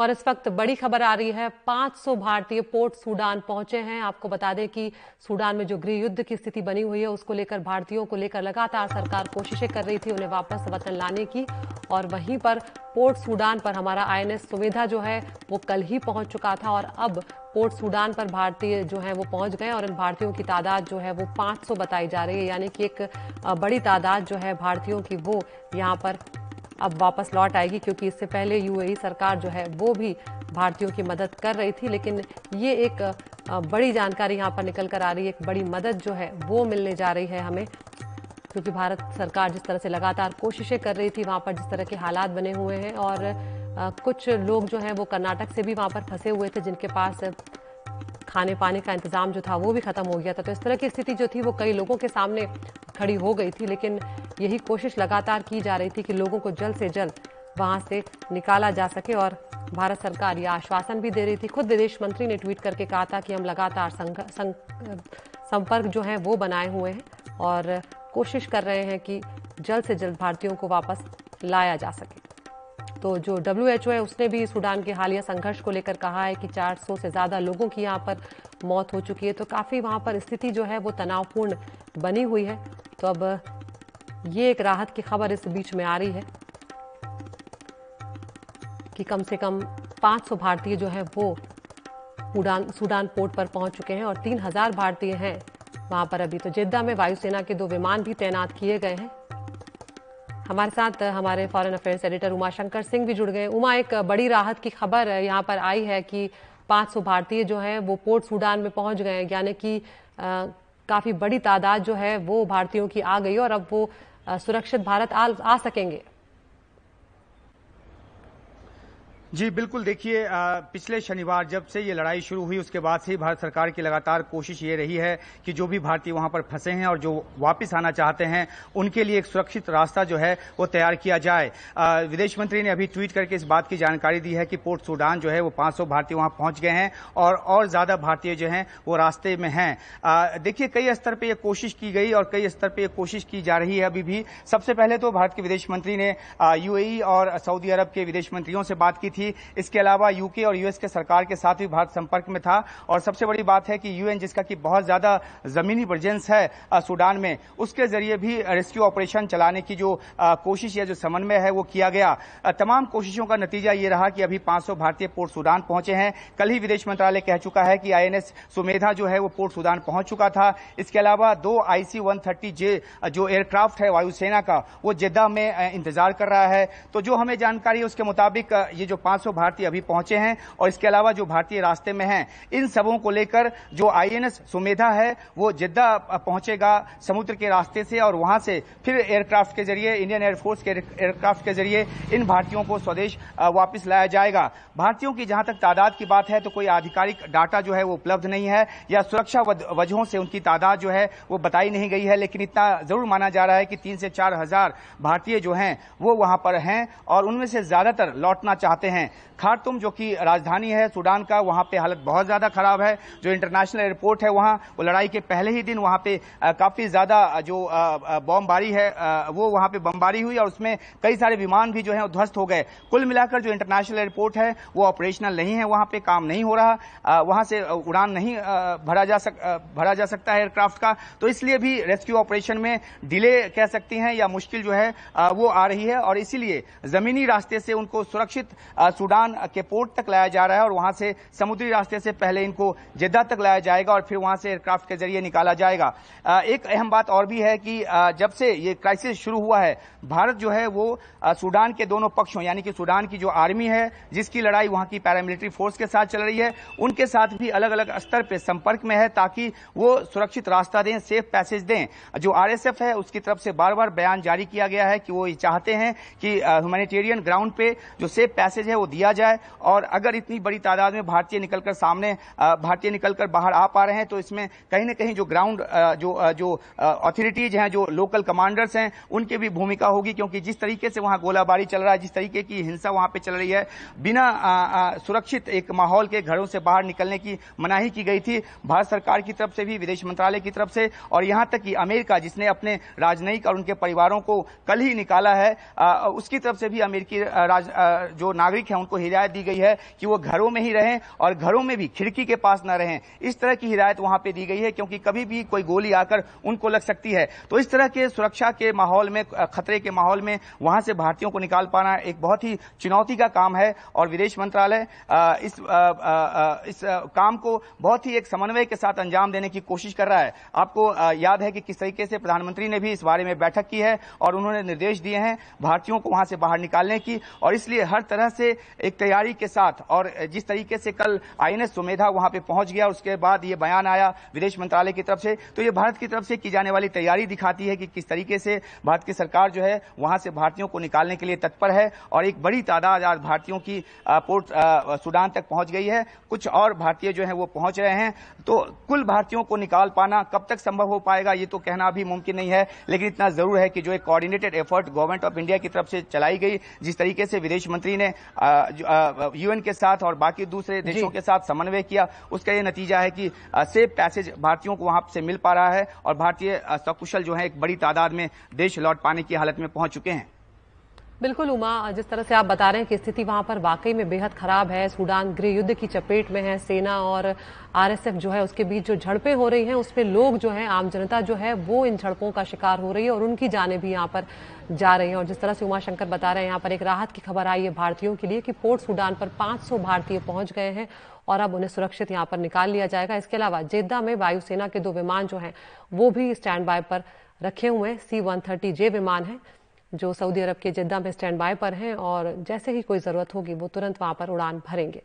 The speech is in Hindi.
और इस वक्त बड़ी खबर आ रही है 500 भारतीय पोर्ट सूडान पहुँचे हैं। आपको बता दें कि सूडान में जो गृह युद्ध की स्थिति बनी हुई है, उसको लेकर भारतीयों को लेकर लगातार सरकार कोशिशें कर रही थी उन्हें वापस वतन लाने की। और वहीं पर पोर्ट सूडान पर हमारा आईएनएस सुविधा जो है, वो कल ही पहुँच चुका था और अब पोर्ट सूडान पर भारतीय जो है, वो पहुँच गए और इन भारतीयों की तादाद जो है, वो 500 बताई जा रही है। यानी कि एक बड़ी तादाद जो है, भारतीयों की वो यहाँ पर अब वापस लौट आएगी, क्योंकि इससे पहले यूएई सरकार जो है, वो भी भारतीयों की मदद कर रही थी। लेकिन ये एक बड़ी जानकारी यहाँ पर निकल कर आ रही है, एक बड़ी मदद जो है, वो मिलने जा रही है हमें। क्योंकि भारत सरकार जिस तरह से लगातार कोशिशें कर रही थी, वहाँ पर जिस तरह के हालात बने हुए हैं और कुछ लोग जो हैं, वो कर्नाटक से भी वहाँ पर फंसे हुए थे, जिनके पास खाने पाने का इंतज़ाम जो था वो भी खत्म हो गया था। तो इस तरह की स्थिति जो थी वो कई लोगों के सामने खड़ी हो गई थी, लेकिन यही कोशिश लगातार की जा रही थी कि लोगों को जल्द से जल्द वहाँ से निकाला जा सके और भारत सरकार यह आश्वासन भी दे रही थी। खुद विदेश मंत्री ने ट्वीट करके कहा था कि हम लगातार संपर्क जो है वो बनाए हुए हैं और कोशिश कर रहे हैं कि जल्द से जल्द भारतीयों को वापस लाया जा सके। तो जो डब्ल्यू है, उसने भी सूडान के हालिया संघर्ष को लेकर कहा है कि 400 से ज़्यादा लोगों की यहाँ पर मौत हो चुकी है। तो काफ़ी वहाँ पर स्थिति जो है, वो तनावपूर्ण बनी हुई है। तो अब ये एक राहत की खबर इस बीच में आ रही है कि कम से कम 500 भारतीय जो है, वो उड़ान, सूडान पोर्ट पर पहुँच चुके हैं और 3000 भारतीय हैं वहाँ पर अभी। तो जिद्दा में वायुसेना के दो विमान भी तैनात किए गए हैं। हमारे साथ हमारे foreign affairs editor Uma Shankar Singh भी जुड़ गए। उमा एक बड़ी राहत की खबर यहाँ पर आई है कि 500 भारतीय जो हैं वो पोर्ट सूडान में पहुँच गए हैं। यानी कि काफ़ी बड़ी तादाद जो है वो भारतीयों की आ गई और अब वो सुरक्षित भारत आ, आ सकेंगे। जी बिल्कुल। देखिए पिछले शनिवार जब से ये लड़ाई शुरू हुई उसके बाद से ही भारत सरकार की लगातार कोशिश ये रही है कि जो भी भारतीय वहाँ पर फंसे हैं और जो वापस आना चाहते हैं उनके लिए एक सुरक्षित रास्ता जो है वो तैयार किया जाए। आ, विदेश मंत्री ने अभी ट्वीट करके इस बात की जानकारी दी है कि पोर्ट सूडान जो है वो पाँच भारतीय वहाँ पहुँच गए हैं और और ज़्यादा भारतीय जो है वो रास्ते में हैं। देखिए कई स्तर पर यह कोशिश की गई और कई स्तर पर यह कोशिश की जा रही है अभी भी। सबसे पहले तो भारत के विदेश मंत्री ने यूएई और सऊदी अरब के विदेश मंत्रियों से बात की थी थी इसके अलावा यूके और यूएस के सरकार के साथ भी भारत संपर्क में था। और सबसे बड़ी बात है कि यूएन जिसका कि बहुत ज़्यादा जमीनी प्रेजेंस है सूडान में, उसके ज़रिए भी रेस्क्यू ऑपरेशन चलाने की जो कोशिश या जो समन्वय है, वो किया गया। तमाम कोशिशों का नतीजा ये रहा कि अभी 500 भारतीय पोर्ट सूडान पहुँचे हैं। कल ही विदेश मंत्रालय कह चुका है कि आईएनएस सुमेधा जो है, वो पोर्ट सूडान पहुँच चुका था। इसके अलावा दो आईसी वन जे जो एयरक्राफ्ट है, वायुसेना का, वो जेद्दा में इंतज़ार कर रहा है। तो जो हमें जानकारी है, उसके मुताबिक ये जो 500 भारतीय अभी पहुँचे हैं और इसके अलावा जो भारतीय रास्ते में हैं, इन सबों को लेकर जो आईएनएस सुमेधा है, वो जिद्दा पहुंचेगा समुद्र के रास्ते से और वहाँ से फिर एयरक्राफ्ट के ज़रिए, इंडियन एयरफोर्स के एयरक्राफ्ट के ज़रिए इन भारतीयों को स्वदेश वापस लाया जाएगा। भारतीयों की जहाँ तक तादाद की बात है तो कोई आधिकारिक डाटा जो है, वो उपलब्ध नहीं है या सुरक्षा वजहों से उनकी तादाद जो है, वो बताई नहीं गई है, लेकिन इतना ज़रूर माना जा रहा है कि तीन से चार हज़ार भारतीय जो हैं, वो वहाँ पर हैं और उनमें से ज़्यादातर लौटना चाहते हैं। हैं। खारतुम, जो कि राजधानी है सूडान का, वहाँ पे हालत बहुत ज़्यादा खराब है। जो इंटरनेशनल एयरपोर्ट है वहाँ, वो लड़ाई के पहले ही दिन वहाँ पे काफ़ी ज़्यादा जो बमबारी है वो वहाँ पे बमबारी हुई और उसमें कई सारे विमान भी जो है ध्वस्त हो गए। कुल मिलाकर जो इंटरनेशनल एयरपोर्ट है, वो ऑपरेशनल नहीं है, वहाँ पे काम नहीं हो रहा। वहाँ से उड़ान नहीं भरा जा सक भरा जा सकता है एयरक्राफ्ट का। तो इसलिए भी रेस्क्यू ऑपरेशन में डिले कह सकती हैं या मुश्किल जो है वो आ रही है और इसीलिए जमीनी रास्ते से उनको सुरक्षित सूडान के पोर्ट तक लाया जा रहा है और वहाँ से समुद्री रास्ते से पहले इनको जिद्दा तक लाया जाएगा और फिर वहाँ से एयरक्राफ्ट के ज़रिए निकाला जाएगा। एक अहम बात और भी है कि जब से ये क्राइसिस शुरू हुआ है, भारत जो है वो सूडान के दोनों पक्षों, यानी कि सूडान की जो आर्मी है, जिसकी लड़ाई वहाँ की पैरामिलिट्री फोर्स के साथ चल रही है, उनके साथ भी अलग अलग स्तर पर संपर्क में है ताकि वो सुरक्षित रास्ता दें सेफ़ पैसेज दें। जो आरएसएफ है, उसकी तरफ़ से बार बार बयान जारी किया गया है कि वो ये चाहते हैं कि ह्यूमैनिटेरियन ग्राउंड पे जो सेफ़ पैसेज है वो दिया जाए। और अगर इतनी बड़ी तादाद में भारतीय निकलकर सामने भारतीय निकलकर बाहर आ पा रहे हैं तो इसमें कहीं ना कहीं जो ग्राउंड जो जो अथॉरिटीज हैं, जो लोकल कमांडर्स हैं, उनकी भी भूमिका होगी। क्योंकि जिस तरीके से वहाँ गोलाबारी चल रहा है, जिस तरीके की हिंसा वहाँ पे चल रही है, बिना सुरक्षित एक माहौल के घरों से बाहर निकलने की मनाही की गई थी, भारत सरकार की तरफ़ से भी, विदेश मंत्रालय की तरफ़ से, और यहाँ तक कि अमेरिका, जिसने अपने राजनयिक और उनके परिवारों को कल ही निकाला है उसकी तरफ़ से भी अमेरिकी जो नागरिक नागरिक हैं, उनको हिदायत दी गई है कि वो घरों में ही रहें और घरों में भी खिड़की के पास न रहें। इस तरह की हिदायत वहाँ पे दी गई है, क्योंकि कभी भी कोई गोली आकर उनको लग सकती है। तो इस तरह के सुरक्षा के माहौल में खतरे के माहौल में वहाँ से भारतीयों को निकाल पाना एक बहुत ही चुनौती का काम है और विदेश मंत्रालय इस इस काम को बहुत ही एक समन्वय के साथ अंजाम देने की कोशिश कर रहा है। आपको याद है कि किस तरीके से प्रधानमंत्री ने भी इस बारे में बैठक की है और उन्होंने निर्देश दिए हैं भारतीयों को वहाँ से बाहर निकालने की और इसलिए हर तरह से एक तैयारी के साथ और जिस तरीके से कल आईएनएस सुमेधा वहाँ पे पहुँच गया, उसके बाद ये बयान आया विदेश मंत्रालय की तरफ़ से तो ये भारत की तरफ़ से की जाने वाली तैयारी दिखाती है कि किस तरीके से भारत की सरकार जो है वहाँ से भारतीयों को निकालने के लिए तत्पर है और एक बड़ी तादाद आज भारतीयों की पोर्ट सूडान तक पहुँच गई है। कुछ और भारतीय जो है वो पहुँच रहे हैं। तो कुल भारतीयों को निकाल पाना कब तक संभव हो पाएगा, ये तो कहना भी मुमकिन नहीं है, लेकिन इतना ज़रूर है कि जो एक coordinated effort government of India की तरफ़ से चलाई गई, जिस तरीके से विदेश मंत्री ने यूएन के साथ और बाकी दूसरे देशों के साथ समन्वय किया उसका यह नतीजा है कि सेफ़ पैसेज भारतीयों को वहाँ से मिल पा रहा है और भारतीय सकुशल जो है एक बड़ी तादाद में देश लौट पाने की हालत में पहुँच चुके हैं। बिल्कुल उमा, जिस तरह से आप बता रहे हैं कि स्थिति वहाँ पर वाकई में बेहद खराब है। सूडान गृह युद्ध की चपेट में है। सेना और आरएसएफ जो है, उसके बीच जो झड़पें हो रही हैं उसमें लोग जो है, आम जनता जो है, वो इन झड़पों का शिकार हो रही है और उनकी जाने भी यहाँ पर जा रही हैं। और जिस तरह से उमाशंकर बता रहे हैं, यहाँ पर एक राहत की खबर आई है भारतीयों के लिए कि पोर्ट सूडान पर पाँच भारतीय पहुँच गए हैं और अब उन्हें सुरक्षित यहाँ पर निकाल लिया जाएगा। इसके अलावा जेद्दा में वायुसेना के दो विमान जो हैं, वो भी स्टैंड बाय पर रखे हुए हैं। सी वन जे विमान है। जो सऊदी अरब के जिद्दा में स्टैंड बाय पर हैं और जैसे ही कोई ज़रूरत होगी वो तुरंत वहाँ पर उड़ान भरेंगे।